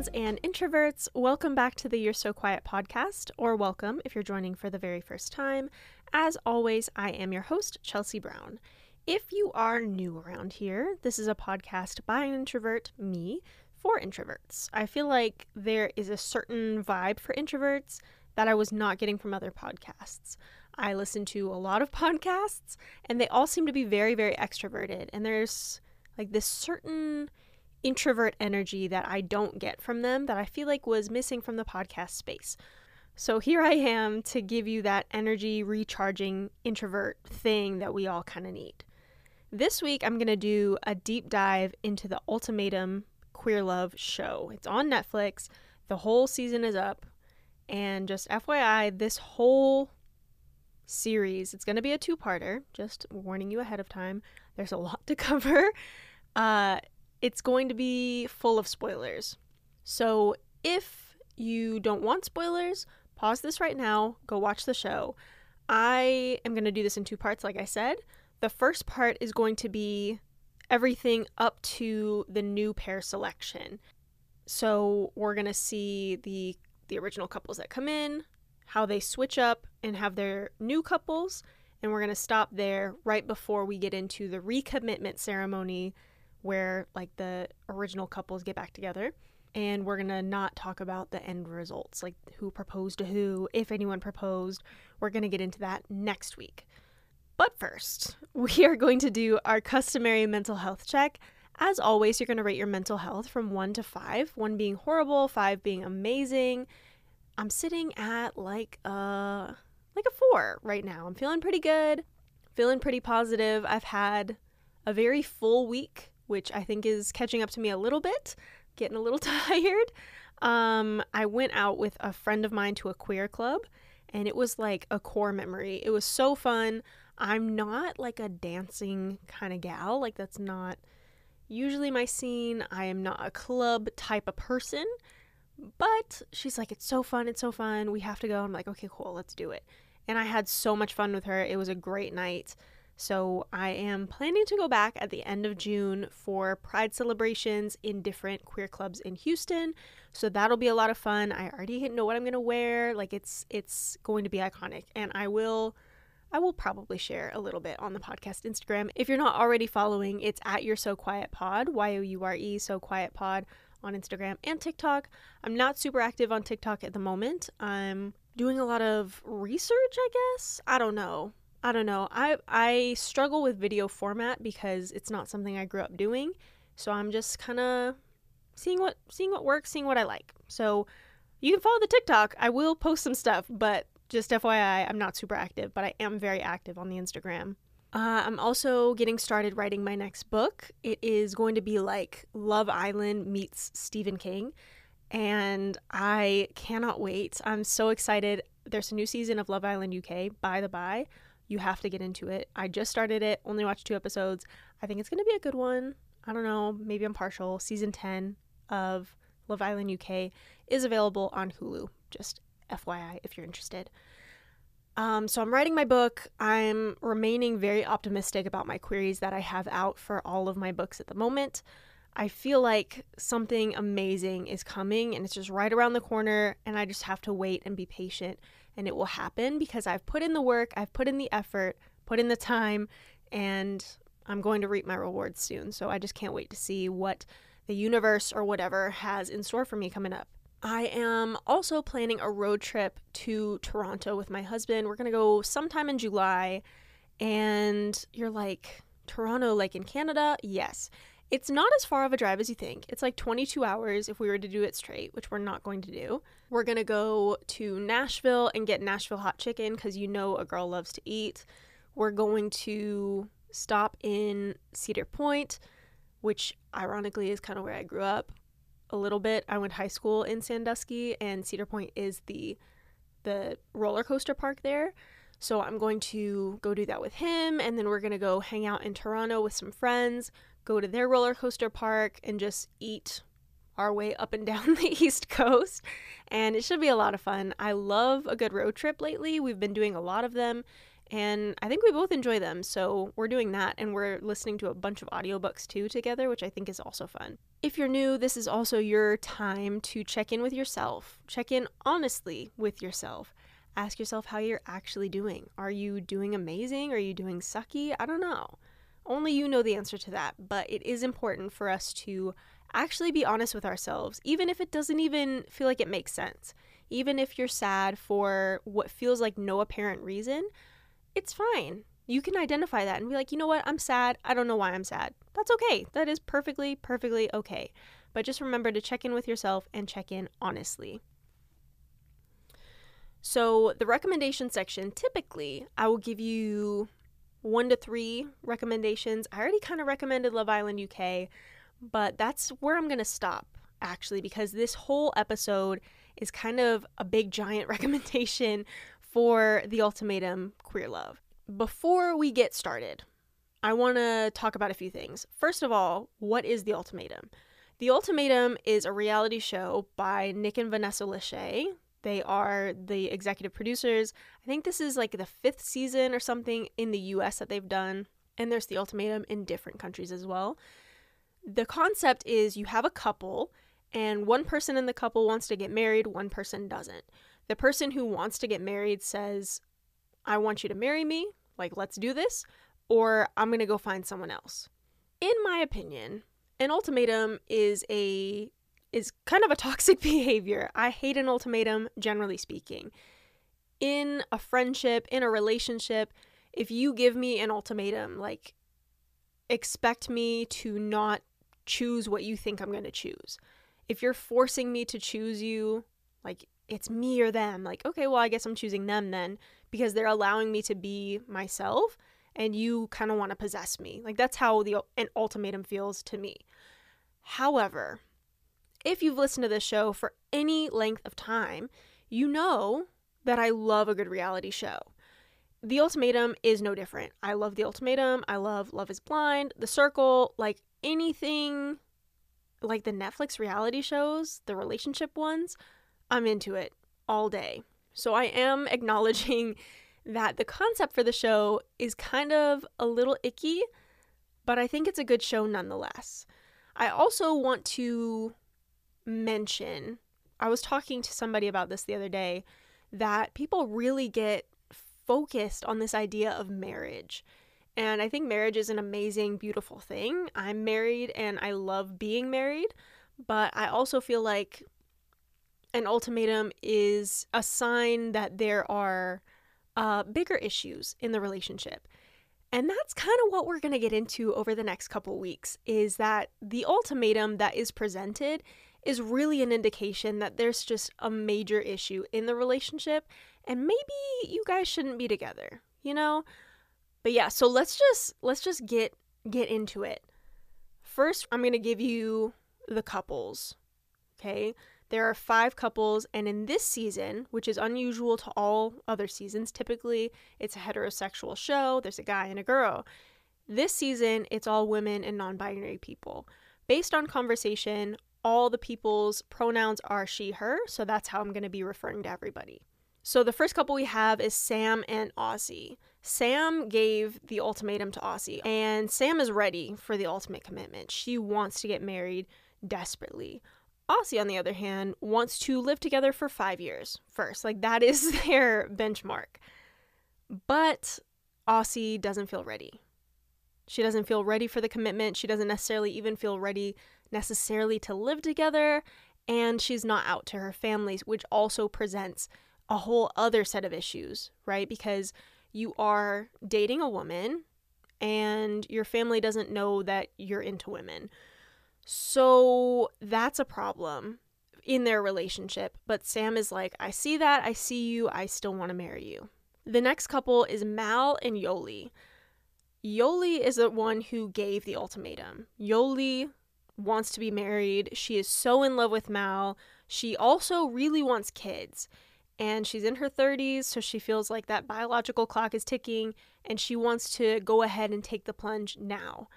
friends and introverts. Welcome back to the You're So Quiet podcast, or welcome if you're joining for the very first time. As always, I am your host, Chelsea Brown. If you are new around here, this is a podcast by an introvert, me, for introverts. I feel like there is a certain vibe for introverts that I was not getting from other podcasts. I listen to a lot of podcasts, and they all seem to be very, very extroverted, and there's like this certain introvert energy that I don't get from them that I feel like was missing from the podcast space. So here I am to give you that energy recharging introvert thing that we all kind of need. This week, I'm going to do a deep dive into the Ultimatum Queer Love show. It's on Netflix, the whole season is up. And just FYI, this whole series, it's going to be a two parter, just warning you ahead of time. There's a lot to cover. Uh, it's going to be full of spoilers. So if you don't want spoilers, pause this right now, go watch the show. I am going to do this in two parts, like I said. The first part is going to be everything up to the new pair selection. So we're going to see the the original couples that come in, how they switch up and have their new couples, and we're going to stop there right before we get into the recommitment ceremony where like the original couples get back together and we're going to not talk about the end results like who proposed to who if anyone proposed. We're going to get into that next week. But first we are going to do our customary mental health check. As always you're going to rate your mental health from 1 to 5 1 being horrible 5 being amazing. I'm sitting at like a like a 4 right now. I'm feeling pretty good feeling pretty positive. I've had a very full week which I think is catching up to me a little bit, getting a little tired. Um, I went out with a friend of mine to a queer club and it was like a core memory. It was so fun. I'm not like a dancing kind of gal, like, that's not usually my scene. I am not a club type of person, but she's like, it's so fun, it's so fun. We have to go. I'm like, okay, cool, let's do it. And I had so much fun with her. It was a great night. So I am planning to go back at the end of June for pride celebrations in different queer clubs in Houston. So that'll be a lot of fun. I already know what I'm going to wear. Like it's it's going to be iconic and I will I will probably share a little bit on the podcast Instagram. If you're not already following, it's at your so quiet pod, Y O U R E so quiet pod on Instagram and TikTok. I'm not super active on TikTok at the moment. I'm doing a lot of research, I guess. I don't know. I don't know. I I struggle with video format because it's not something I grew up doing. So I'm just kind of seeing what seeing what works, seeing what I like. So you can follow the TikTok. I will post some stuff, but just FYI, I'm not super active, but I am very active on the Instagram. Uh, I'm also getting started writing my next book. It is going to be like Love Island meets Stephen King, and I cannot wait. I'm so excited. There's a new season of Love Island UK, by the by. You have to get into it. I just started it, only watched two episodes. I think it's going to be a good one. I don't know, maybe I'm partial. Season 10 of Love Island UK is available on Hulu. Just FYI if you're interested. Um, so I'm writing my book. I'm remaining very optimistic about my queries that I have out for all of my books at the moment. I feel like something amazing is coming and it's just right around the corner, and I just have to wait and be patient and it will happen because I've put in the work, I've put in the effort, put in the time, and I'm going to reap my rewards soon. So I just can't wait to see what the universe or whatever has in store for me coming up. I am also planning a road trip to Toronto with my husband. We're going to go sometime in July. And you're like, Toronto, like in Canada? Yes. It's not as far of a drive as you think. It's like 22 hours if we were to do it straight, which we're not going to do. We're going to go to Nashville and get Nashville hot chicken because you know a girl loves to eat. We're going to stop in Cedar Point, which ironically is kind of where I grew up a little bit. I went high school in Sandusky, and Cedar Point is the the roller coaster park there. So I'm going to go do that with him, and then we're to go hang out in Toronto with some friends go to their roller coaster park and just eat our way up and down the East Coast. And it should be a lot of fun. I love a good road trip lately. We've been doing a lot of them. And I think we both enjoy them. So we're doing that and we're listening to a bunch of audiobooks too together, which I think is also fun. If you're new, this is also your time to check in with yourself. Check in honestly with yourself. Ask yourself how you're actually doing. Are you doing amazing? Are you doing sucky? I don't know. Only you know the answer to that, but it is important for us to actually be honest with ourselves, even if it doesn't even feel like it makes sense. Even if you're sad for what feels like no apparent reason, it's fine. You can identify that and be like, you know what, I'm sad. I don't know why I'm sad. That's okay. That is perfectly, perfectly okay. But just remember to check in with yourself and check in honestly. So, the recommendation section typically, I will give you one to three recommendations. I already kind of recommended Love Island UK, but that's where I'm going to stop actually, because this whole episode is kind of a big giant recommendation for the ultimatum queer love. Before we get started, I want to talk about a few things. First of all, what is the ultimatum? The Ultimatum is a reality show by Nick and Vanessa Lachey. They are the executive producers. I think this is like the fifth season or something in the US that they've done. And there's The Ultimatum in different countries as well. The concept is you have a couple, and one person in the couple wants to get married, one person doesn't. The person who wants to get married says, I want you to marry me, like, let's do this, or I'm to go find someone else. In my opinion, an ultimatum is a is kind of a toxic behavior. I hate an ultimatum generally speaking. In a friendship, in a relationship, if you give me an ultimatum, like expect me to not choose what you think I'm going to choose. If you're forcing me to choose you, like it's me or them. Like, okay, well, I guess I'm choosing them then because they're allowing me to be myself and you kind of want to possess me. Like that's how the an ultimatum feels to me. However, if you've listened to this show for any length of time, you know that I love a good reality show. The Ultimatum is no different. I love The Ultimatum. I love Love is Blind, The Circle, like anything like the Netflix reality shows, the relationship ones. I'm into it all day. So I am acknowledging that the concept for the show is kind of a little icky, but I think it's a good show nonetheless. I also want to mention I was talking to somebody about this the other day that people really get focused on this idea of marriage. And I think marriage is an amazing, beautiful thing. I'm married and I love being married, but I also feel like an ultimatum is a sign that there are uh, bigger issues in the relationship. And that's kind of what we're going to get into over the next couple weeks is that the ultimatum that is presented is really an indication that there's just a major issue in the relationship and maybe you guys shouldn't be together, you know? But yeah, so let's just let's just get get into it. First, I'm going to give you the couples. Okay? There are five couples, and in this season, which is unusual to all other seasons, typically it's a heterosexual show, there's a guy and a girl. This season, it's all women and non binary people. Based on conversation, all the people's pronouns are she, her, so that's how I'm going to be referring to everybody. So the first couple we have is Sam and Aussie. Sam gave the ultimatum to Aussie, and Sam is ready for the ultimate commitment. She wants to get married desperately. Aussie, on the other hand, wants to live together for five years first. Like, that is their benchmark. But Aussie doesn't feel ready. She doesn't feel ready for the commitment. She doesn't necessarily even feel ready necessarily to live together. And she's not out to her families, which also presents a whole other set of issues, right? Because you are dating a woman and your family doesn't know that you're into women. So that's a problem in their relationship. But Sam is like, I see that, I see you, I still want to marry you. The next couple is Mal and Yoly. Yoly is the one who gave the ultimatum. Yoly wants to be married. She is so in love with Mal. She also really wants kids. And she's in her 30s, so she feels like that biological clock is ticking and she wants to go ahead and take the plunge now.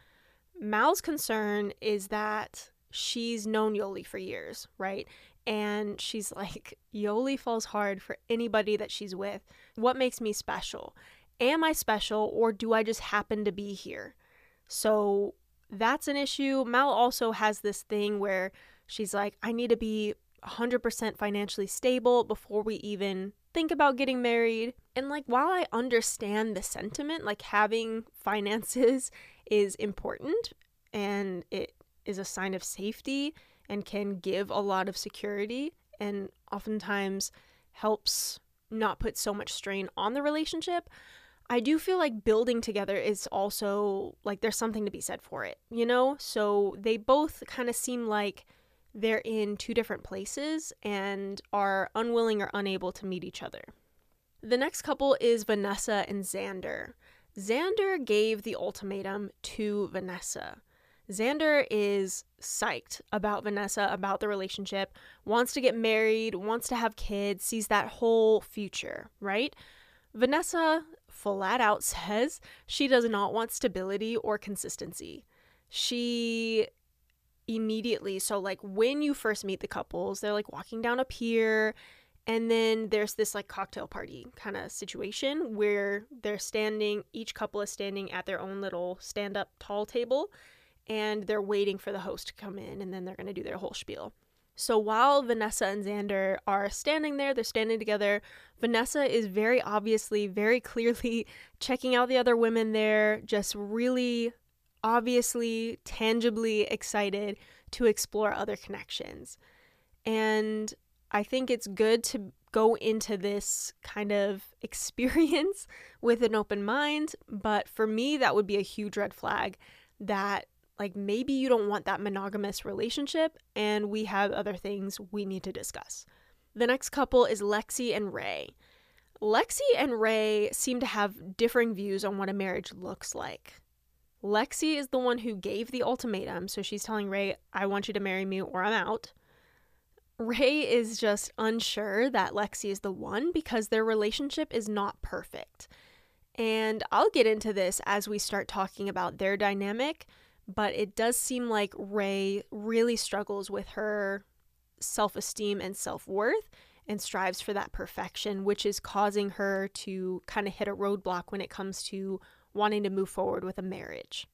Mal's concern is that she's known Yoly for years, right? And she's like, Yoly falls hard for anybody that she's with. What makes me special? Am I special or do I just happen to be here? So that's an issue. Mal also has this thing where she's like, I need to be 100% financially stable before we even think about getting married. And like, while I understand the sentiment, like having finances is important and it is a sign of safety and can give a lot of security and oftentimes helps not put so much strain on the relationship. I do feel like building together is also like there's something to be said for it, you know? So they both kind of seem like they're in two different places and are unwilling or unable to meet each other. The next couple is Vanessa and Xander. Xander gave the ultimatum to Vanessa. Xander is psyched about Vanessa, about the relationship, wants to get married, wants to have kids, sees that whole future, right? Vanessa flat out says she does not want stability or consistency. She immediately, so like when you first meet the couples, they're like walking down a pier and then there's this like cocktail party kind of situation where they're standing, each couple is standing at their own little stand up tall table and they're waiting for the host to come in and then they're going to do their whole spiel. So while Vanessa and Xander are standing there, they're standing together. Vanessa is very obviously, very clearly checking out the other women there, just really obviously, tangibly excited to explore other connections. And I think it's good to go into this kind of experience with an open mind. But for me, that would be a huge red flag that like maybe you don't want that monogamous relationship and we have other things we need to discuss. The next couple is Lexi and Rae. Lexi and Rae seem to have differing views on what a marriage looks like. Lexi is the one who gave the ultimatum, so she's telling Rae, I want you to marry me or I'm out. Rae is just unsure that Lexi is the one because their relationship is not perfect. And I'll get into this as we start talking about their dynamic, but it does seem like Rae really struggles with her self esteem and self worth and strives for that perfection, which is causing her to kind of hit a roadblock when it comes to wanting to move forward with a marriage.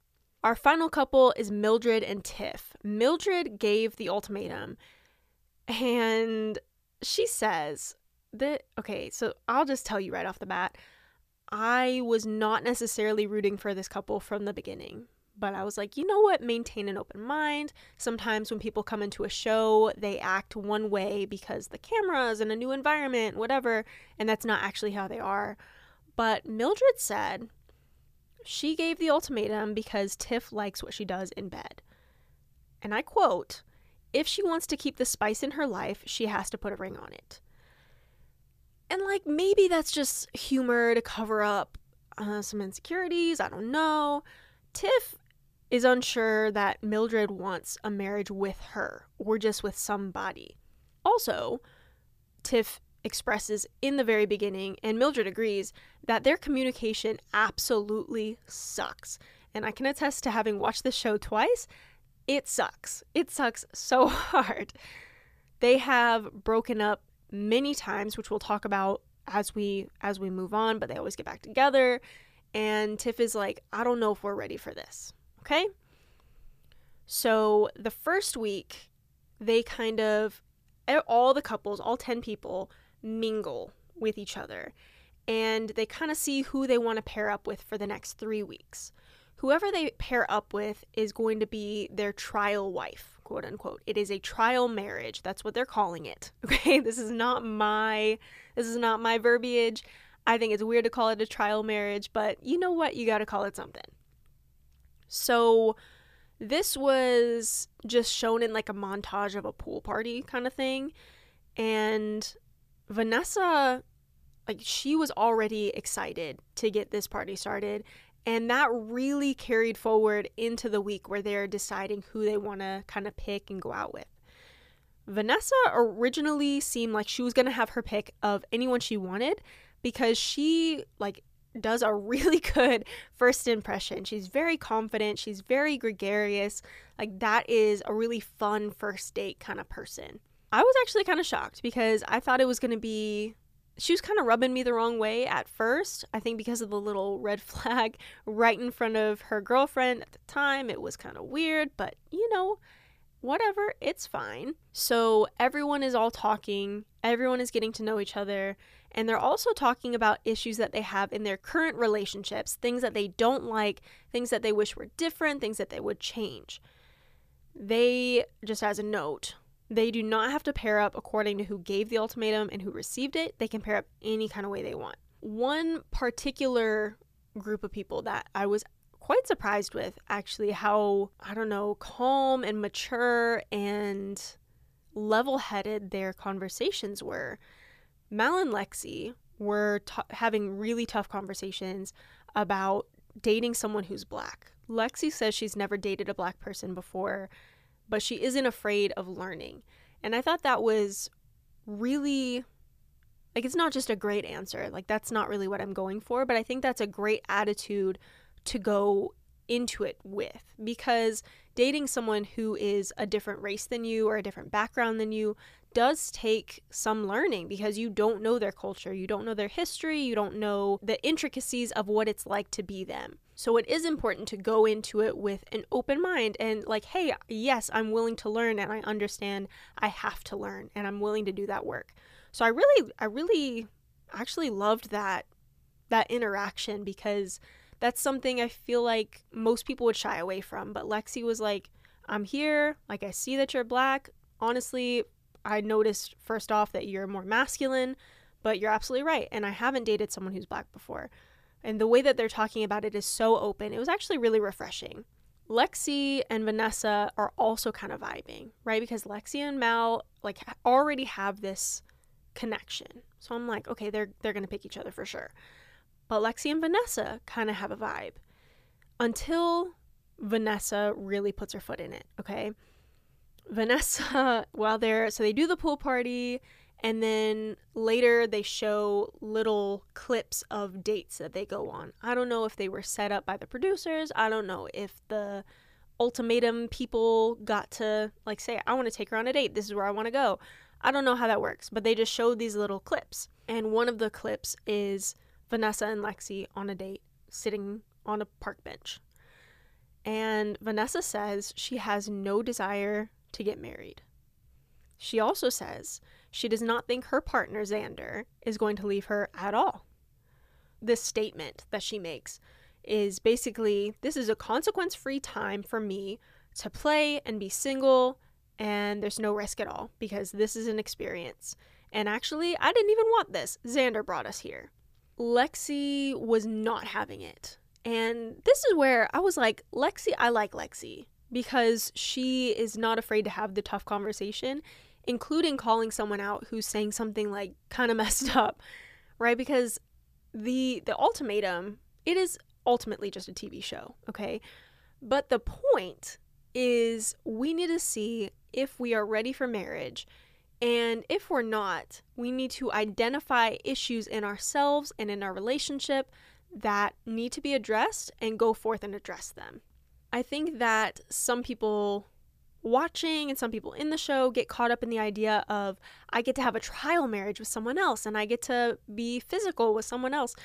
Our final couple is Mildred and Tiff. Mildred gave the ultimatum, and she says that, okay, so I'll just tell you right off the bat, I was not necessarily rooting for this couple from the beginning but I was like, you know what? Maintain an open mind. Sometimes when people come into a show, they act one way because the cameras and a new environment, whatever, and that's not actually how they are. But Mildred said she gave the ultimatum because Tiff likes what she does in bed. And I quote, if she wants to keep the spice in her life, she has to put a ring on it. And like maybe that's just humor to cover up uh, some insecurities. I don't know. Tiff is unsure that Mildred wants a marriage with her or just with somebody. Also, Tiff expresses in the very beginning, and Mildred agrees, that their communication absolutely sucks. And I can attest to having watched the show twice. It sucks. It sucks so hard. They have broken up many times, which we'll talk about as we as we move on, but they always get back together. And Tiff is like, I don't know if we're ready for this. Okay? So the first week, they kind of, all the couples, all 10 people, mingle with each other. And they kind of see who they want to pair up with for the next three weeks. Whoever they pair up with is going to be their trial wife, quote unquote. It is a trial marriage. That's what they're calling it. Okay? This is not my this is not my verbiage. I think it's weird to call it a trial marriage, but you know what? You got to call it something. So this was just shown in like a montage of a pool party kind of thing. And Vanessa, like, she was already excited to get this party started. And that really carried forward into the week where they're deciding who they want to kind of pick and go out with. Vanessa originally seemed like she was going to have her pick of anyone she wanted because she like does a really good first impression. She's very confident, she's very gregarious. Like, that is a really fun first date kind of person. I was actually kind of shocked because I thought it was going to be she was kind of rubbing me the wrong way at first. I think because of the little red flag right in front of her girlfriend at the time. It was kind of weird, but you know, whatever, it's fine. So everyone is all talking, everyone is getting to know each other, and they're also talking about issues that they have in their current relationships, things that they don't like, things that they wish were different, things that they would change. They, just as a note, they do not have to pair up according to who gave the ultimatum and who received it. They can pair up any kind of way they want. One particular group of people that I was quite surprised with actually how, I don't know, calm and mature and level headed their conversations were. Mal and Lexi were t- having really tough conversations about dating someone who's black. Lexi says she's never dated a black person before but she isn't afraid of learning. And I thought that was really like it's not just a great answer. Like that's not really what I'm going for, but I think that's a great attitude to go into it with because dating someone who is a different race than you or a different background than you does take some learning because you don't know their culture, you don't know their history, you don't know the intricacies of what it's like to be them. So it is important to go into it with an open mind and like, hey, yes, I'm willing to learn and I understand I have to learn and I'm willing to do that work. So I really I really actually loved that that interaction because that's something I feel like most people would shy away from, but Lexi was like, I'm here, like I see that you're black. Honestly, I noticed first off that you're more masculine, but you're absolutely right and I haven't dated someone who's black before. And the way that they're talking about it is so open. It was actually really refreshing. Lexi and Vanessa are also kind of vibing, right? Because Lexi and Mal like already have this connection. So I'm like, okay, they're they're going to pick each other for sure. But Lexi and Vanessa kind of have a vibe until Vanessa really puts her foot in it, okay? Vanessa, while they're so they do the pool party and then later they show little clips of dates that they go on. I don't know if they were set up by the producers. I don't know if the ultimatum people got to like say, I want to take her on a date. This is where I want to go. I don't know how that works, but they just showed these little clips. And one of the clips is Vanessa and Lexi on a date sitting on a park bench. And Vanessa says she has no desire to get married. She also says she does not think her partner, Xander, is going to leave her at all. This statement that she makes is basically this is a consequence free time for me to play and be single, and there's no risk at all because this is an experience. And actually, I didn't even want this. Xander brought us here. Lexi was not having it. And this is where I was like, Lexi, I like Lexi because she is not afraid to have the tough conversation including calling someone out who's saying something like kind of messed up, right? Because the the ultimatum, it is ultimately just a TV show, okay? But the point is we need to see if we are ready for marriage. And if we're not, we need to identify issues in ourselves and in our relationship that need to be addressed and go forth and address them. I think that some people watching and some people in the show get caught up in the idea of I get to have a trial marriage with someone else and I get to be physical with someone else.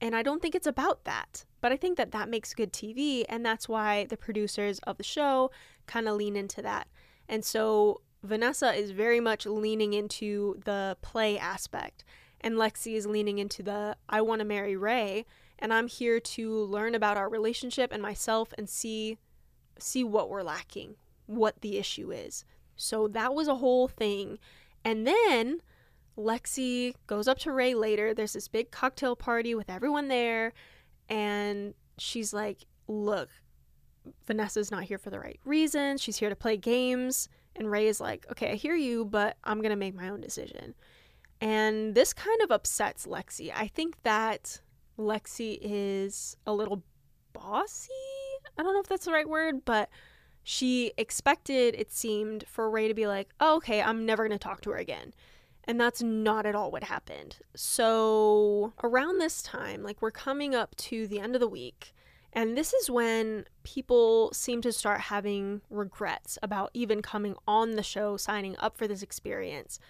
And I don't think it's about that. But I think that that makes good TV and that's why the producers of the show kind of lean into that. And so Vanessa is very much leaning into the play aspect and Lexi is leaning into the I want to marry Rae and I'm here to learn about our relationship and myself and see see what we're lacking, what the issue is. So that was a whole thing. And then Lexi goes up to Rae later. There's this big cocktail party with everyone there. And she's like, Look, Vanessa's not here for the right reasons. She's here to play games. And Rae is like, Okay, I hear you, but I'm going to make my own decision. And this kind of upsets Lexi. I think that Lexi is a little bossy. I don't know if that's the right word, but she expected, it seemed, for Rae to be like, oh, okay, I'm never going to talk to her again. And that's not at all what happened. So, around this time, like we're coming up to the end of the week, and this is when people seem to start having regrets about even coming on the show, signing up for this experience.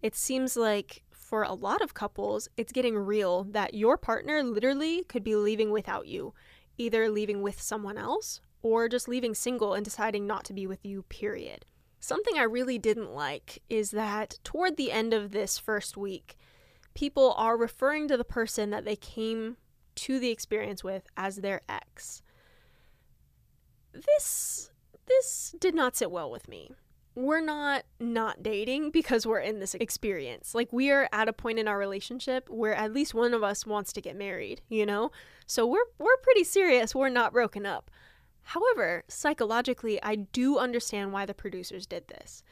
It seems like for a lot of couples, it's getting real that your partner literally could be leaving without you, either leaving with someone else or just leaving single and deciding not to be with you, period. Something I really didn't like is that toward the end of this first week, people are referring to the person that they came to the experience with as their ex. This this did not sit well with me. We're not not dating because we're in this experience. Like we are at a point in our relationship where at least one of us wants to get married, you know? So we're we're pretty serious. We're not broken up. However, psychologically, I do understand why the producers did this.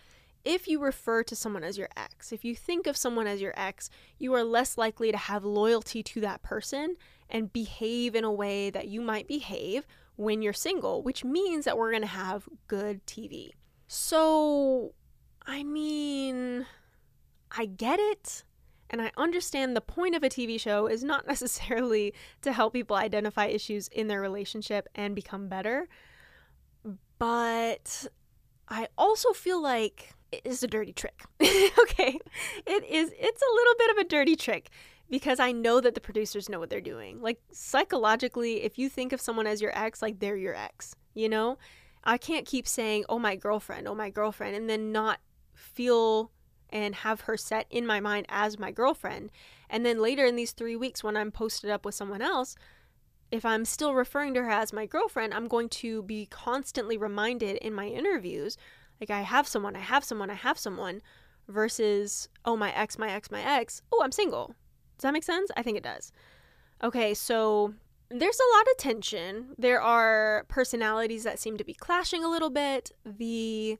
If you refer to someone as your ex, if you think of someone as your ex, you are less likely to have loyalty to that person and behave in a way that you might behave when you're single, which means that we're going to have good TV. So, I mean, I get it. And I understand the point of a TV show is not necessarily to help people identify issues in their relationship and become better. But I also feel like it is a dirty trick. okay. It is it's a little bit of a dirty trick because I know that the producers know what they're doing. Like psychologically, if you think of someone as your ex, like they're your ex, you know? I can't keep saying, "Oh my girlfriend, oh my girlfriend," and then not feel and have her set in my mind as my girlfriend. And then later in these 3 weeks when I'm posted up with someone else, if I'm still referring to her as my girlfriend, I'm going to be constantly reminded in my interviews like I have someone, I have someone, I have someone versus oh my ex, my ex, my ex. Oh, I'm single. Does that make sense? I think it does. Okay, so there's a lot of tension. There are personalities that seem to be clashing a little bit. The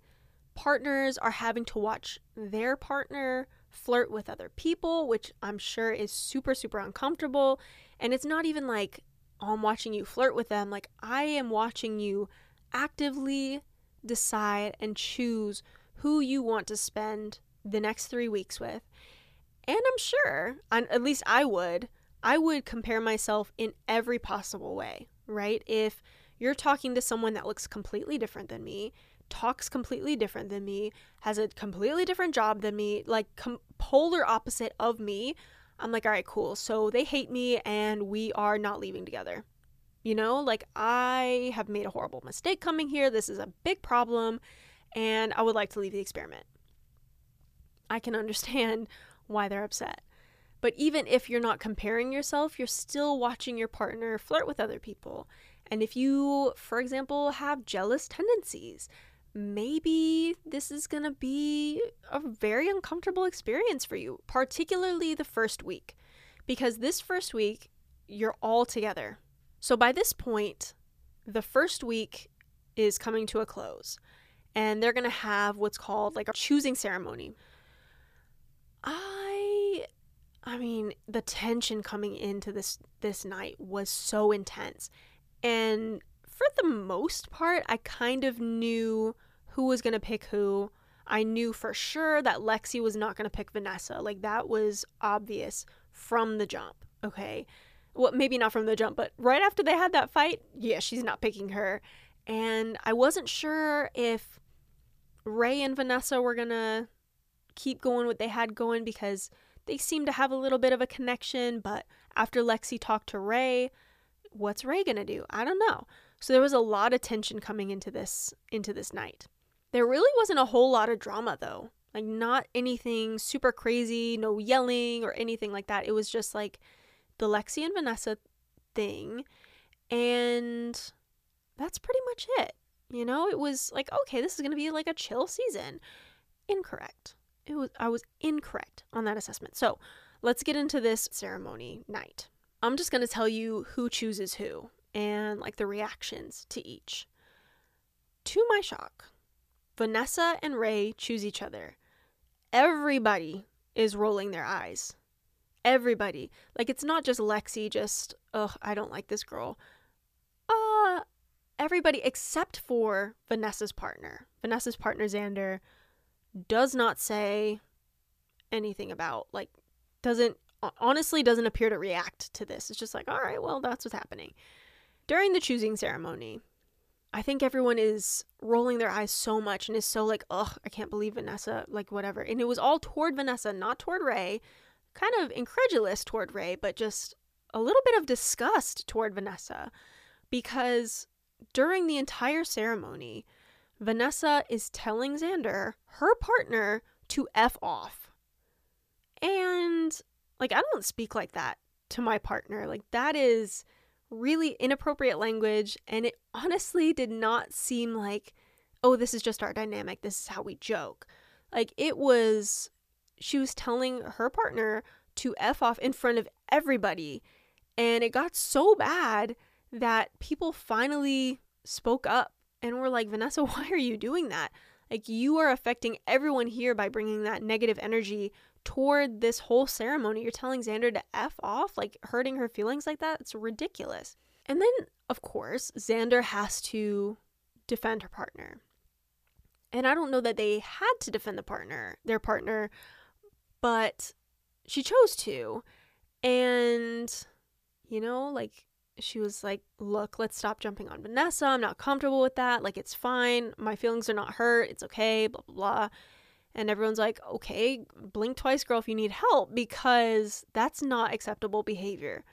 partners are having to watch their partner flirt with other people, which I'm sure is super, super uncomfortable. And it's not even like, oh, I'm watching you flirt with them. Like, I am watching you actively decide and choose who you want to spend the next three weeks with. And I'm sure, at least I would, I would compare myself in every possible way, right? If you're talking to someone that looks completely different than me, talks completely different than me, has a completely different job than me, like com- polar opposite of me, I'm like, all right, cool. So they hate me and we are not leaving together. You know, like I have made a horrible mistake coming here. This is a big problem and I would like to leave the experiment. I can understand why they're upset. But even if you're not comparing yourself, you're still watching your partner flirt with other people. And if you, for example, have jealous tendencies, maybe this is going to be a very uncomfortable experience for you, particularly the first week. Because this first week, you're all together. So by this point, the first week is coming to a close, and they're going to have what's called like a choosing ceremony. I I mean, the tension coming into this this night was so intense. And for the most part, I kind of knew who was going to pick who. I knew for sure that Lexi was not going to pick Vanessa. Like that was obvious from the jump, okay? Well, maybe not from the jump, but right after they had that fight, yeah, she's not picking her. And I wasn't sure if Rae and Vanessa were going to keep going what they had going because they seem to have a little bit of a connection, but after Lexi talked to Rae, what's Rae going to do? I don't know. So there was a lot of tension coming into this into this night. There really wasn't a whole lot of drama though. Like not anything super crazy, no yelling or anything like that. It was just like the Lexi and Vanessa thing and that's pretty much it. You know, it was like okay, this is going to be like a chill season. Incorrect it was I was incorrect on that assessment. So let's get into this ceremony night. I'm just gonna tell you who chooses who and like the reactions to each. To my shock, Vanessa and Rae choose each other. Everybody is rolling their eyes. Everybody. Like it's not just Lexi, just, ugh, I don't like this girl. Uh, everybody except for Vanessa's partner. Vanessa's partner, Xander, does not say anything about like doesn't honestly doesn't appear to react to this. It's just like, all right, well, that's what's happening. During the choosing ceremony, I think everyone is rolling their eyes so much and is so like, ugh, I can't believe Vanessa, like whatever. And it was all toward Vanessa, not toward Rae, kind of incredulous toward Rae, but just a little bit of disgust toward Vanessa because during the entire ceremony, Vanessa is telling Xander, her partner, to F off. And, like, I don't speak like that to my partner. Like, that is really inappropriate language. And it honestly did not seem like, oh, this is just our dynamic. This is how we joke. Like, it was, she was telling her partner to F off in front of everybody. And it got so bad that people finally spoke up and we're like, Vanessa, why are you doing that? Like, you are affecting everyone here by bringing that negative energy toward this whole ceremony. You're telling Xander to F off, like hurting her feelings like that. It's ridiculous. And then, of course, Xander has to defend her partner. And I don't know that they had to defend the partner, their partner, but she chose to. And, you know, like she was like, Look, let's stop jumping on Vanessa. I'm not comfortable with that. Like, it's fine. My feelings are not hurt. It's okay. Blah, blah, blah. And everyone's like, Okay, blink twice, girl, if you need help, because that's not acceptable behavior.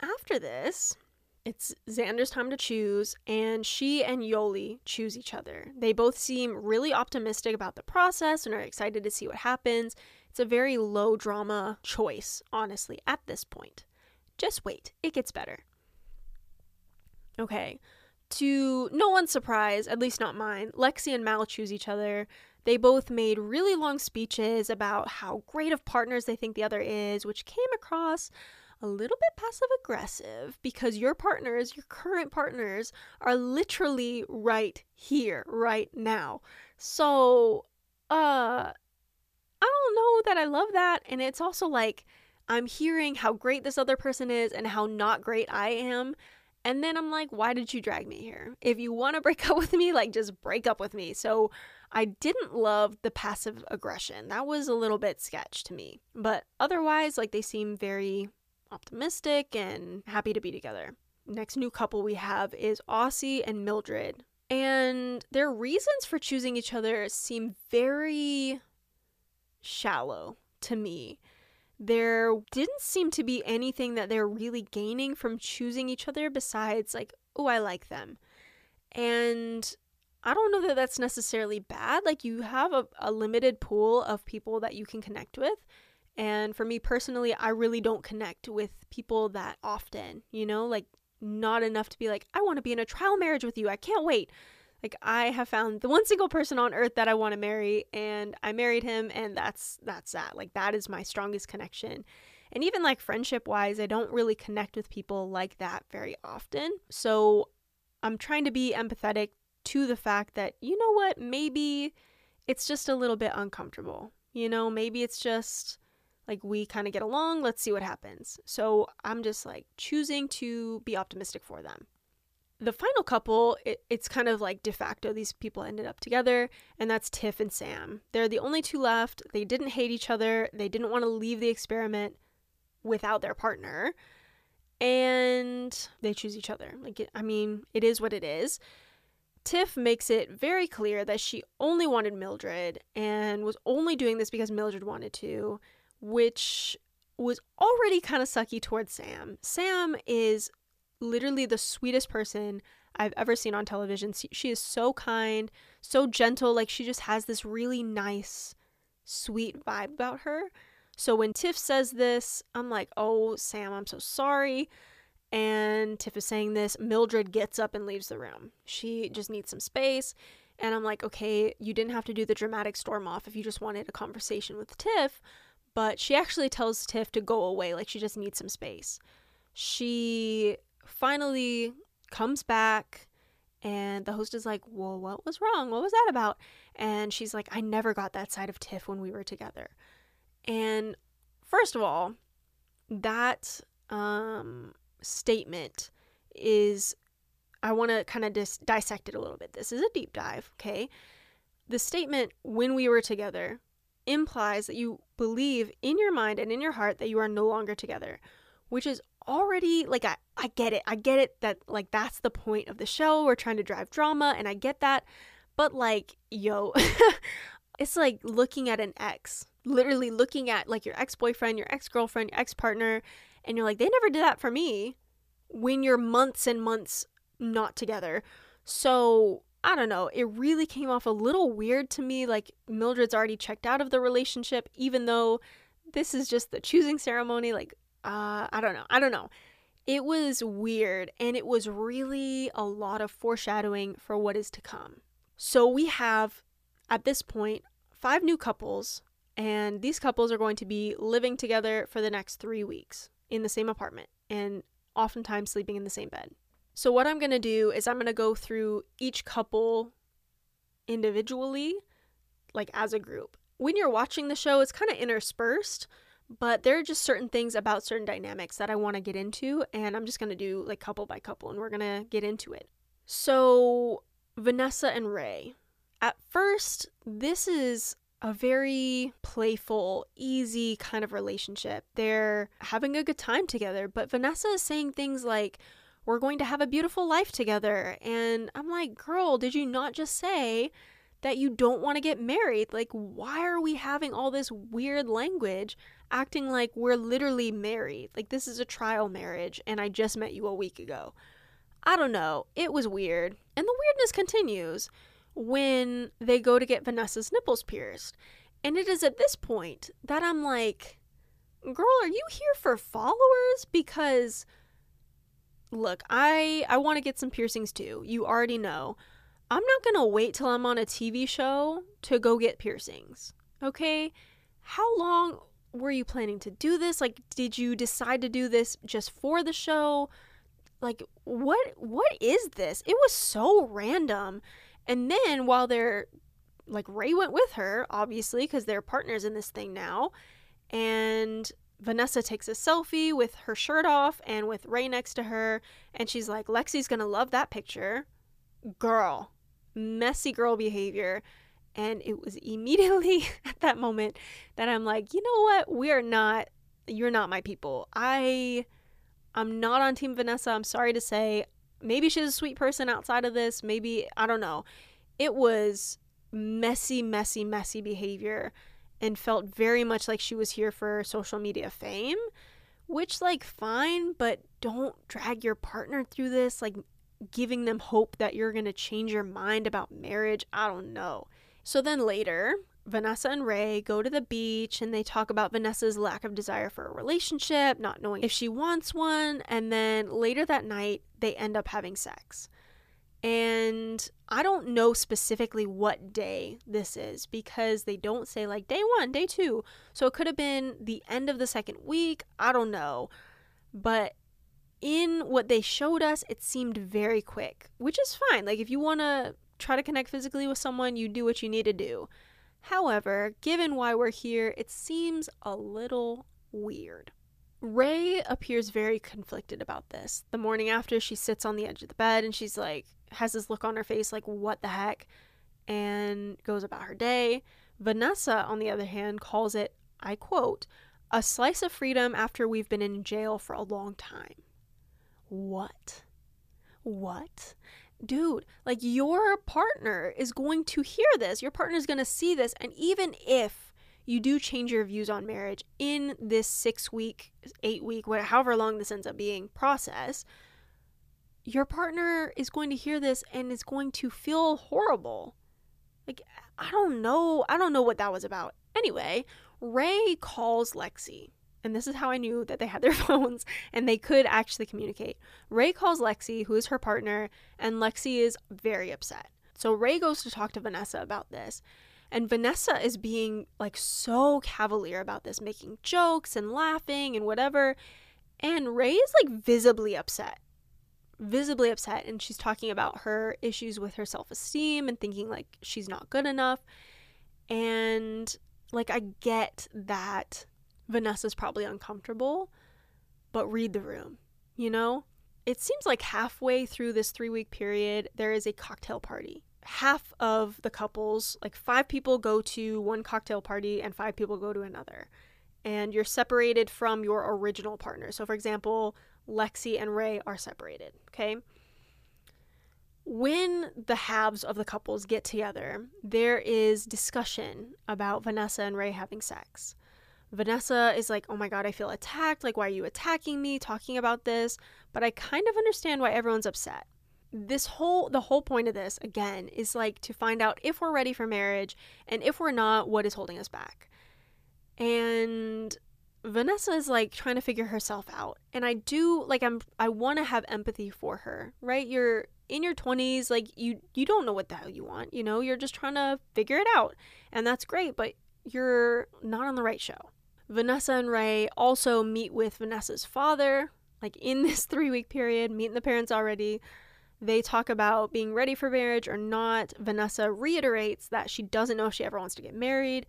After this, it's Xander's time to choose, and she and Yoly choose each other. They both seem really optimistic about the process and are excited to see what happens. It's a very low drama choice, honestly, at this point. Just wait, it gets better. Okay. To no one's surprise, at least not mine, Lexi and Mal choose each other. They both made really long speeches about how great of partners they think the other is, which came across a little bit passive aggressive because your partners, your current partners, are literally right here, right now. So, uh, I don't know that I love that. And it's also like I'm hearing how great this other person is and how not great I am. And then I'm like, why did you drag me here? If you want to break up with me, like just break up with me. So I didn't love the passive aggression. That was a little bit sketch to me. But otherwise, like they seem very optimistic and happy to be together. Next new couple we have is Aussie and Mildred. And their reasons for choosing each other seem very shallow to me there didn't seem to be anything that they're really gaining from choosing each other besides, like, oh, I like them. And I don't know that that's necessarily bad. Like, you have a, a limited pool of people that you can connect with. And for me personally, I really don't connect with people that often, you know, like, not enough to be like, I want to be in a trial marriage with you. I can't wait. Like I have found the one single person on earth that I want to marry and I married him and that's that's that. Like that is my strongest connection. And even like friendship wise, I don't really connect with people like that very often. So I'm trying to be empathetic to the fact that you know what, maybe it's just a little bit uncomfortable. You know, maybe it's just like we kind of get along, let's see what happens. So I'm just like choosing to be optimistic for them the final couple, it, it's kind of like de facto. These people ended up together, and that's Tiff and Sam. They're the only two left. They didn't hate each other. They didn't want to leave the experiment without their partner, and they choose each other. Like, I mean, it is what it is. Tiff makes it very clear that she only wanted Mildred and was only doing this because Mildred wanted to, which was already kind of sucky towards Sam. Sam is literally the sweetest person I've ever seen on television. She is so kind, so gentle. Like she just has this really nice, sweet vibe about her. So when Tiff says this, I'm like, oh, Sam, I'm so sorry. And Tiff is saying this. Mildred gets up and leaves the room. She just needs some space. And I'm like, okay, you didn't have to do the dramatic storm off if you just wanted a conversation with Tiff. But she actually tells Tiff to go away, like she just needs some space. She finally comes back and the host is like, Well, what was wrong? What was that about? And she's like, I never got that side of Tiff when we were together. And first of all, that um, statement is, I want to kind of dis- dissect it a little bit. This is a deep dive, okay? The statement, when we were together, implies that you believe in your mind and in your heart that you are no longer together, which is already like I, I get it. I get it that like that's the point of the show. We're trying to drive drama and I get that. But like, yo, it's like looking at an ex literally looking at like your ex-boyfriend, your ex-girlfriend, your ex-partner and you're like they never did that for me when you're months and months not together. So, I don't know, it really came off a little weird to me like Mildred's already checked out of the relationship even though this is just the choosing ceremony like uh I don't know. I don't know. It was weird and it was really a lot of foreshadowing for what is to come. So we have at this point five new couples and these couples are going to be living together for the next 3 weeks in the same apartment and oftentimes sleeping in the same bed. So what I'm going to do is I'm going to go through each couple individually like as a group. When you're watching the show, it's kind of interspersed, but there are just certain things about certain dynamics that I want to get into, and I'm just going to do like couple by couple, and we're going to get into it. So, Vanessa and Rae. At first, this is a very playful, easy kind of relationship. They're having a good time together, but Vanessa is saying things like, We're going to have a beautiful life together. And I'm like, Girl, did you not just say that you don't want to get married? Like, why are we having all this weird language acting like we're literally married? Like, this is a trial marriage and I just met you a week ago. I don't know. It was weird. And the weirdness continues when they go to get Vanessa's nipples pierced. And it is at this point that I'm like, girl, are you here for followers? Because look, I I want to get some piercings too. You already know. I'm not going to wait till I'm on a TV show to go get piercings. Okay? How long were you planning to do this? Like did you decide to do this just for the show? Like what what is this? It was so random. And then while they're like Rae went with her, obviously, because they're partners in this thing now. And Vanessa takes a selfie with her shirt off and with Rae next to her. And she's like, Lexi's gonna love that picture. Girl, messy girl behavior. And it was immediately at that moment that I'm like, you know what? We are not, you're not my people. I, I'm not on Team Vanessa. I'm sorry to say maybe she's a sweet person outside of this. Maybe, I don't know. It was messy, messy, messy behavior and felt very much like she was here for social media fame, which, like, fine, but don't drag your partner through this, like, giving them hope that you're going to change your mind about marriage. I don't know. So then later, Vanessa and Rae go to the beach and they talk about Vanessa's lack of desire for a relationship, not knowing if she wants one, and then later that night, they end up having sex. And I don't know specifically what day this is because they don't say like day one, day two. So it could have been the end of the second week. I don't know. But in what they showed us, it seemed very quick, which is fine. Like if you want to try to connect physically with someone, you do what you need to do. However, given why we're here, it seems a little weird. Rae appears very conflicted about this. The morning after, she sits on the edge of the bed and she's like, has this look on her face like, what the heck? And goes about her day. Vanessa, on the other hand, calls it, I quote, a slice of freedom after we've been in jail for a long time. What? What? Dude, like your partner is going to hear this. Your partner is going to see this. And even if you do change your views on marriage in this six week, eight week, whatever, however long this ends up being process, your partner is going to hear this and is going to feel horrible. Like, I don't know. I don't know what that was about. Anyway, Rae calls Lexi and this is how I knew that they had their phones and they could actually communicate. Rae calls Lexi, who is her partner, and Lexi is very upset. So Rae goes to talk to Vanessa about this. And Vanessa is being like so cavalier about this, making jokes and laughing and whatever. And Rae is like visibly upset. Visibly upset. And she's talking about her issues with her self esteem and thinking like she's not good enough. And like, I get that Vanessa's probably uncomfortable, but read the room, you know? It seems like halfway through this three week period, there is a cocktail party. Half of the couples, like five people, go to one cocktail party and five people go to another. And you're separated from your original partner. So, for example, Lexi and Rae are separated, okay? when the halves of the couples get together, there is discussion about Vanessa and Rae having sex. Vanessa is like, oh my God, I feel attacked. Like, why are you attacking me talking about this? But I kind of understand why everyone's upset. This whole, the whole point of this, again, is like to find out if we're ready for marriage and if we're not, what is holding us back. And Vanessa is like trying to figure herself out. And I do, like, I'm, I want to have empathy for her, right? You're, in your 20s like you you don't know what the hell you want you know you're just trying to figure it out and that's great but you're not on the right show Vanessa and Rae also meet with Vanessa's father, like in this three week period, meeting the parents already. They talk about being ready for marriage or not. Vanessa reiterates that she doesn't know if she ever wants to get married.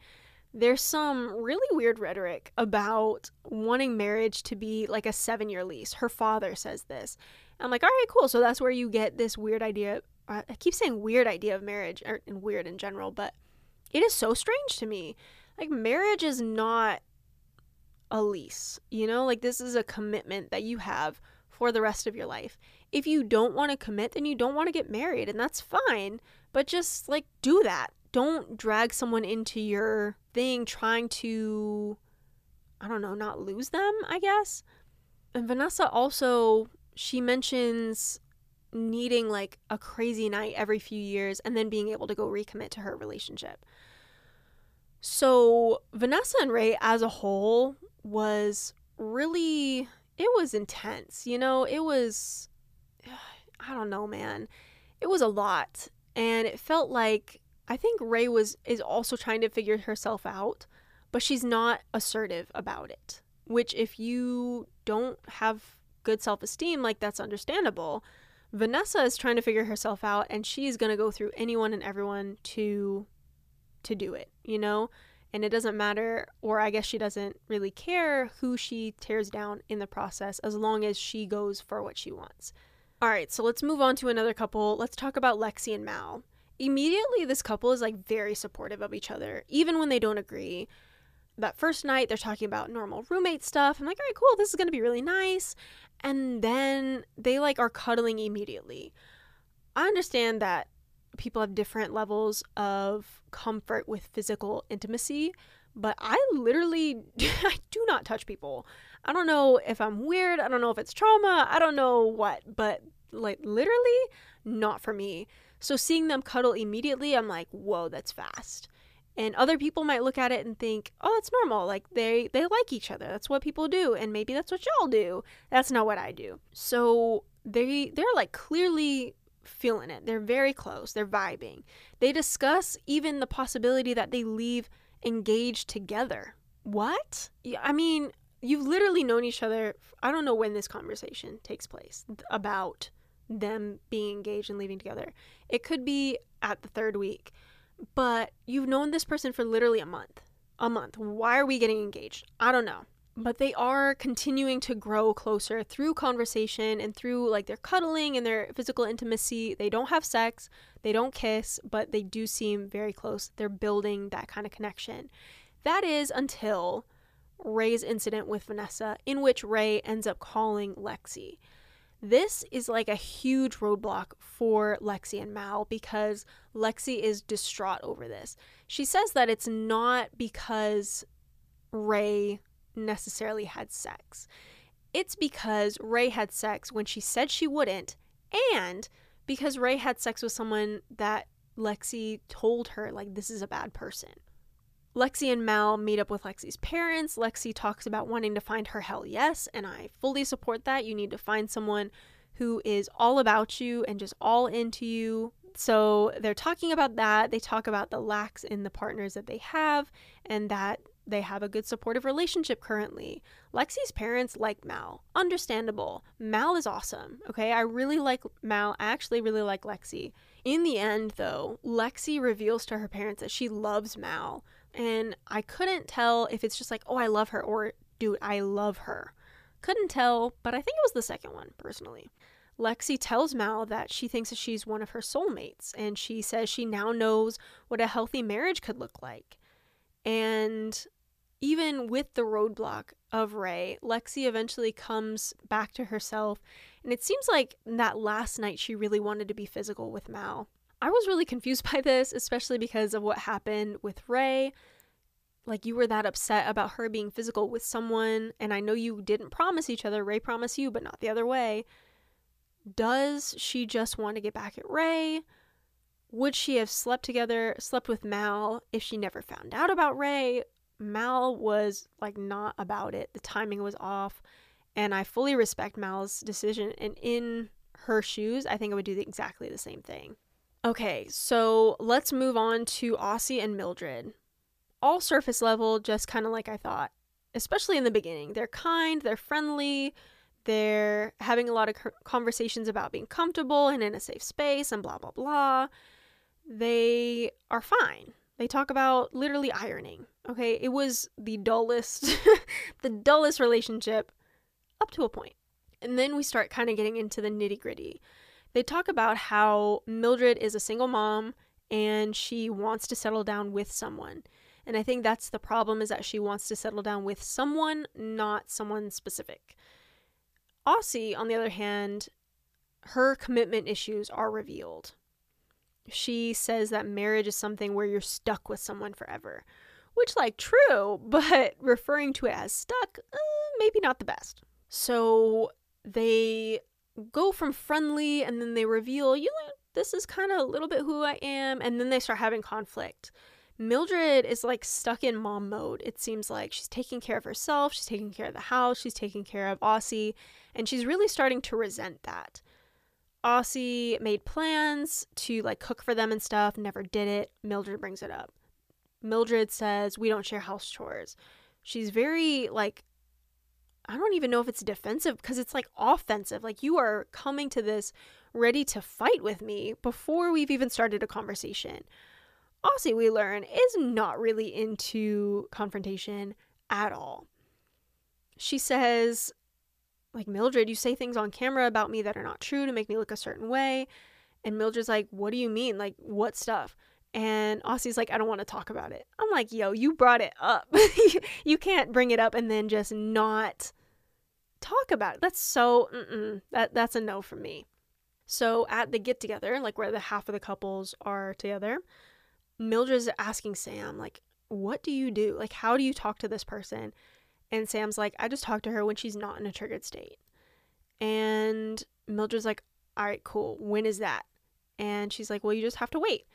There's some really weird rhetoric about wanting marriage to be like a seven year lease. Her father says this. I'm like, all right, cool. So that's where you get this weird idea. Uh, I keep saying weird idea of marriage, or and weird in general, but it is so strange to me. Like, marriage is not a lease. You know, like this is a commitment that you have for the rest of your life. If you don't want to commit, then you don't want to get married, and that's fine. But just like do that. Don't drag someone into your thing trying to, I don't know, not lose them, I guess. And Vanessa also, she mentions needing like a crazy night every few years and then being able to go recommit to her relationship. So, Vanessa and Rae as a whole was really it was intense. You know, it was I don't know, man. It was a lot. And it felt like I think Rae was is also trying to figure herself out, but she's not assertive about it. Which if you don't have good self-esteem, like that's understandable. Vanessa is trying to figure herself out and she's going to go through anyone and everyone to to do it, you know? And it doesn't matter, or I guess she doesn't really care who she tears down in the process as long as she goes for what she wants. All right, so let's move on to another couple. Let's talk about Lexi and Mal. Immediately, this couple is like very supportive of each other, even when they don't agree. That first night, they're talking about normal roommate stuff. I'm like, all right, cool, this is gonna be really nice. And then they like are cuddling immediately. I understand that people have different levels of comfort with physical intimacy, but I literally I do not touch people. I don't know if I'm weird, I don't know if it's trauma, I don't know what, but like literally not for me. So seeing them cuddle immediately, I'm like, "Whoa, that's fast." And other people might look at it and think, "Oh, that's normal. Like they they like each other. That's what people do, and maybe that's what y'all do." That's not what I do. So they they're like clearly feeling it. They're very close. They're vibing. They discuss even the possibility that they leave engaged together. What? I mean, you've literally known each other. I don't know when this conversation takes place about them being engaged and leaving together. It could be at the third week, but you've known this person for literally a month. A month. Why are we getting engaged? I don't know but they are continuing to grow closer through conversation and through like their cuddling and their physical intimacy. They don't have sex, they don't kiss, but they do seem very close. They're building that kind of connection. That is until Rae's incident with Vanessa, in which Rae ends up calling Lexi. This is like a huge roadblock for Lexi and Mal because Lexi is distraught over this. She says that it's not because Rae necessarily had sex. It's because Rae had sex when she said she wouldn't, and because Rae had sex with someone that Lexi told her, like, this is a bad person. Lexi and Mal meet up with Lexi's parents. Lexi talks about wanting to find her hell yes, and I fully support that. You need to find someone who is all about you and just all into you. So they're talking about that. They talk about the lacks in the partners that they have and that they have a good supportive relationship currently. Lexi's parents like Mal. Understandable. Mal is awesome. Okay, I really like Mal. I actually really like Lexi. In the end, though, Lexi reveals to her parents that she loves Mal. And I couldn't tell if it's just like, oh, I love her, or dude, I love her. Couldn't tell, but I think it was the second one, personally. Lexi tells Mal that she thinks that she's one of her soulmates, and she says she now knows what a healthy marriage could look like. And even with the roadblock of Rae, Lexi eventually comes back to herself, and it seems like that last night she really wanted to be physical with Mal. I was really confused by this, especially because of what happened with Rae. Like, you were that upset about her being physical with someone, and I know you didn't promise each other. Rae promised you, but not the other way. Does she just want to get back at Rae? Would she have slept together, slept with Mal if she never found out about Rae? Mal was like not about it. The timing was off. And I fully respect Mal's decision. And in her shoes, I think I would do exactly the same thing. Okay, so let's move on to Aussie and Mildred. All surface level, just kind of like I thought, especially in the beginning. They're kind, they're friendly, they're having a lot of conversations about being comfortable and in a safe space and blah, blah, blah they are fine. They talk about literally ironing. Okay, it was the dullest, the dullest relationship up to a point. And then we start kind of getting into the nitty gritty. They talk about how Mildred is a single mom and she wants to settle down with someone. And I think that's the problem is that she wants to settle down with someone, not someone specific. Aussie, on the other hand, her commitment issues are revealed she says that marriage is something where you're stuck with someone forever. Which, like, true, but referring to it as stuck, uh, maybe not the best. So they go from friendly and then they reveal, you know, this is kind of a little bit who I am, and then they start having conflict. Mildred is like stuck in mom mode. It seems like she's taking care of herself, she's taking care of the house, she's taking care of Aussie, and she's really starting to resent that. Aussie made plans to like cook for them and stuff, never did it. Mildred brings it up. Mildred says, We don't share house chores. She's very like, I don't even know if it's defensive because it's like offensive. Like, you are coming to this ready to fight with me before we've even started a conversation. Aussie, we learn, is not really into confrontation at all. She says like Mildred, you say things on camera about me that are not true to make me look a certain way. And Mildred's like, what do you mean? Like, what stuff? And Aussie's like, I don't want to talk about it. I'm like, yo, you brought it up. you can't bring it up and then just not talk about it. That's so, that, that's a no for me. So at the get together, like where the half of the couples are together, Mildred's asking Sam, like, what do you do? Like, how do you talk to this person? And Sam's like, I just talk to her when she's not in a triggered state. And Mildred's like, all right, cool. When is that? And she's like, well, you just have to wait.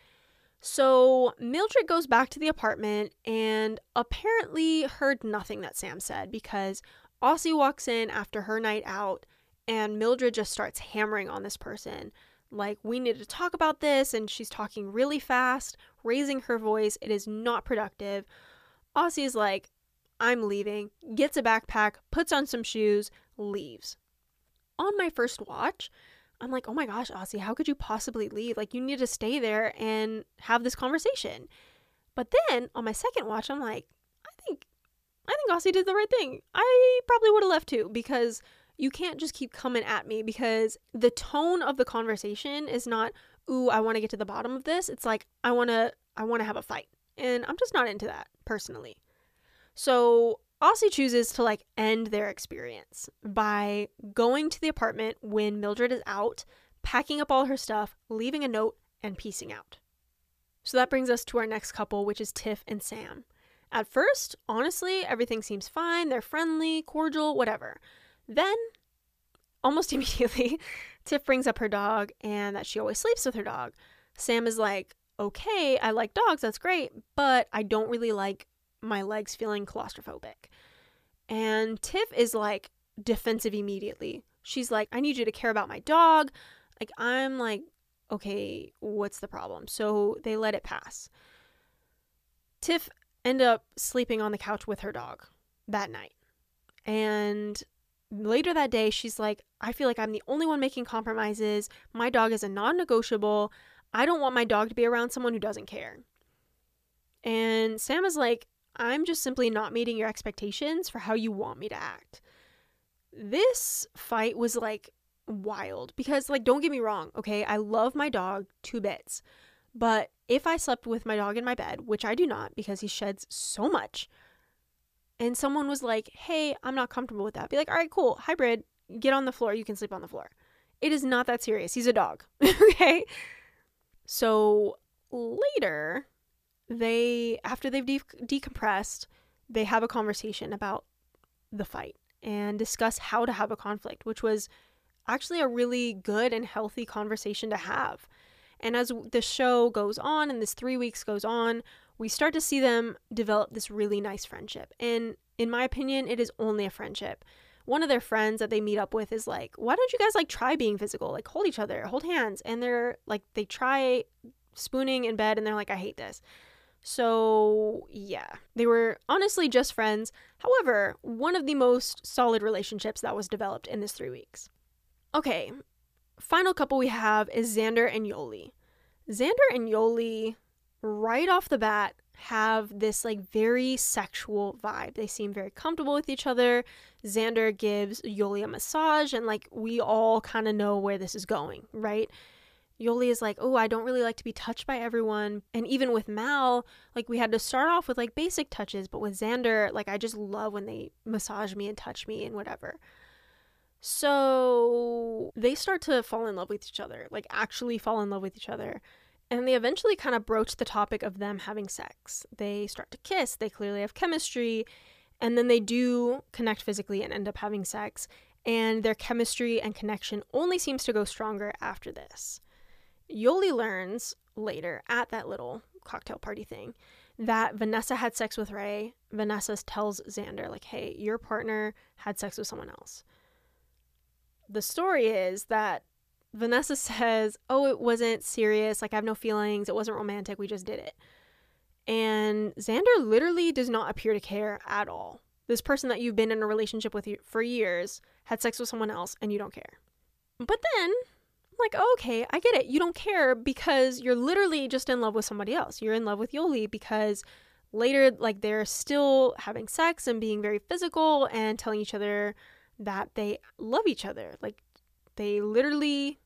So Mildred goes back to the apartment and apparently heard nothing that Sam said because Aussie walks in after her night out and Mildred just starts hammering on this person. Like, we need to talk about this. And she's talking really fast, raising her voice. It is not productive. Aussie is like, I'm leaving, gets a backpack, puts on some shoes, leaves. On my first watch, I'm like, oh my gosh, Aussie, how could you possibly leave? Like, you need to stay there and have this conversation. But then on my second watch, I'm like, I think, I think Aussie did the right thing. I probably would have left too because you can't just keep coming at me because the tone of the conversation is not, ooh, I want to get to the bottom of this. It's like, I want to, I want to have a fight. And I'm just not into that personally. So Aussie chooses to like end their experience by going to the apartment when Mildred is out, packing up all her stuff, leaving a note, and piecing out. So that brings us to our next couple, which is Tiff and Sam. At first, honestly, everything seems fine. They're friendly, cordial, whatever. Then, almost immediately, Tiff brings up her dog and that she always sleeps with her dog. Sam is like, okay, I like dogs, that's great, but I don't really like my legs feeling claustrophobic. And Tiff is like defensive immediately. She's like, I need you to care about my dog. Like, I'm like, okay, what's the problem? So they let it pass. Tiff ended up sleeping on the couch with her dog that night. And later that day, she's like, I feel like I'm the only one making compromises. My dog is a non negotiable. I don't want my dog to be around someone who doesn't care. And Sam is like, I'm just simply not meeting your expectations for how you want me to act. This fight was like wild because, like, don't get me wrong, okay? I love my dog two bits. But if I slept with my dog in my bed, which I do not because he sheds so much, and someone was like, hey, I'm not comfortable with that, be like, all right, cool, hybrid, get on the floor. You can sleep on the floor. It is not that serious. He's a dog. okay. So later, they, after they've de- decompressed, they have a conversation about the fight and discuss how to have a conflict, which was actually a really good and healthy conversation to have. And as the show goes on and this three weeks goes on, we start to see them develop this really nice friendship. And in my opinion, it is only a friendship. One of their friends that they meet up with is like, why don't you guys like try being physical? Like hold each other, hold hands. And they're like, they try spooning in bed and they're like, I hate this. So, yeah, they were honestly just friends. However, one of the most solid relationships that was developed in this three weeks. Okay, final couple we have is Xander and Yoly. Xander and Yoly, right off the bat, have this like very sexual vibe. They seem very comfortable with each other. Xander gives Yoly a massage, and like we all kind of know where this is going, right? Yoly is like, oh, I don't really like to be touched by everyone. And even with Mal, like we had to start off with like basic touches, but with Xander, like I just love when they massage me and touch me and whatever. So they start to fall in love with each other, like actually fall in love with each other. And they eventually kind of broach the topic of them having sex. They start to kiss, they clearly have chemistry, and then they do connect physically and end up having sex. And their chemistry and connection only seems to go stronger after this. Yoly learns later at that little cocktail party thing that Vanessa had sex with Rae. Vanessa tells Xander, like, hey, your partner had sex with someone else. The story is that Vanessa says, oh, it wasn't serious. Like, I have no feelings. It wasn't romantic. We just did it. And Xander literally does not appear to care at all. This person that you've been in a relationship with for years had sex with someone else and you don't care. But then like, oh, okay, I get it. You don't care because you're literally just in love with somebody else. You're in love with Yoly because later, like, they're still having sex and being very physical and telling each other that they love each other. Like, they literally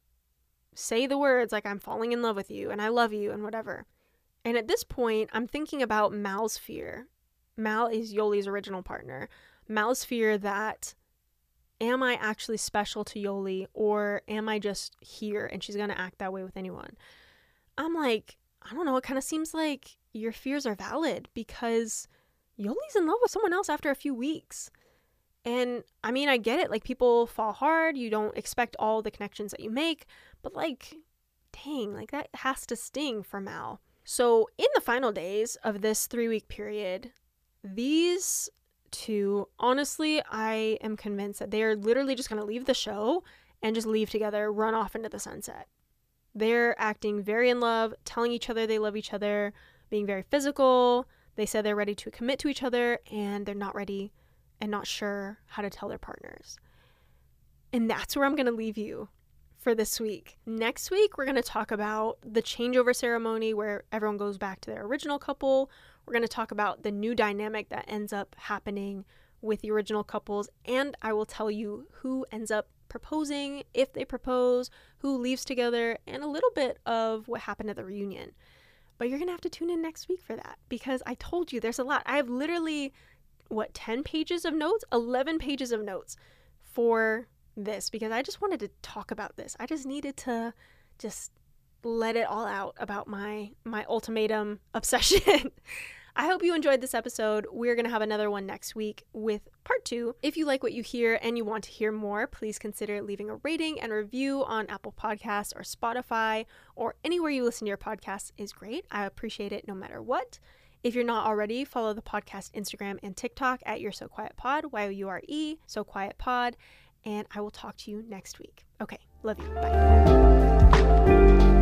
say the words, like, I'm falling in love with you and I love you and whatever. And at this point, I'm thinking about Mal's fear. Mal is Yoly's original partner. Mal's fear that am I actually special to Yoly or am I just here and she's going to act that way with anyone? I'm like, I don't know. It kind of seems like your fears are valid because Yoly's in love with someone else after a few weeks. And I mean, I get it. Like, people fall hard. You don't expect all the connections that you make. But, like, dang, like that has to sting for Mal. So, in the final days of this three week period, these to honestly, I am convinced that they are literally just going to leave the show and just leave together, run off into the sunset. They're acting very in love, telling each other they love each other, being very physical. They said they're ready to commit to each other and they're not ready and not sure how to tell their partners. And that's where I'm going to leave you for this week. Next week, we're going to talk about the changeover ceremony where everyone goes back to their original couple. We're going to talk about the new dynamic that ends up happening with the original couples, and I will tell you who ends up proposing, if they propose, who leaves together, and a little bit of what happened at the reunion. But you're going to have to tune in next week for that because I told you there's a lot. I have literally, what, 10 pages of notes? 11 pages of notes for this because I just wanted to talk about this. I just needed to just let it all out about my my ultimatum obsession. I hope you enjoyed this episode. We're going to have another one next week with part 2. If you like what you hear and you want to hear more, please consider leaving a rating and review on Apple Podcasts or Spotify or anywhere you listen to your podcasts is great. I appreciate it no matter what. If you're not already, follow the podcast Instagram and TikTok at You're So Quiet Pod, Y O U R E, So Quiet Pod, and I will talk to you next week. Okay, love you. Bye.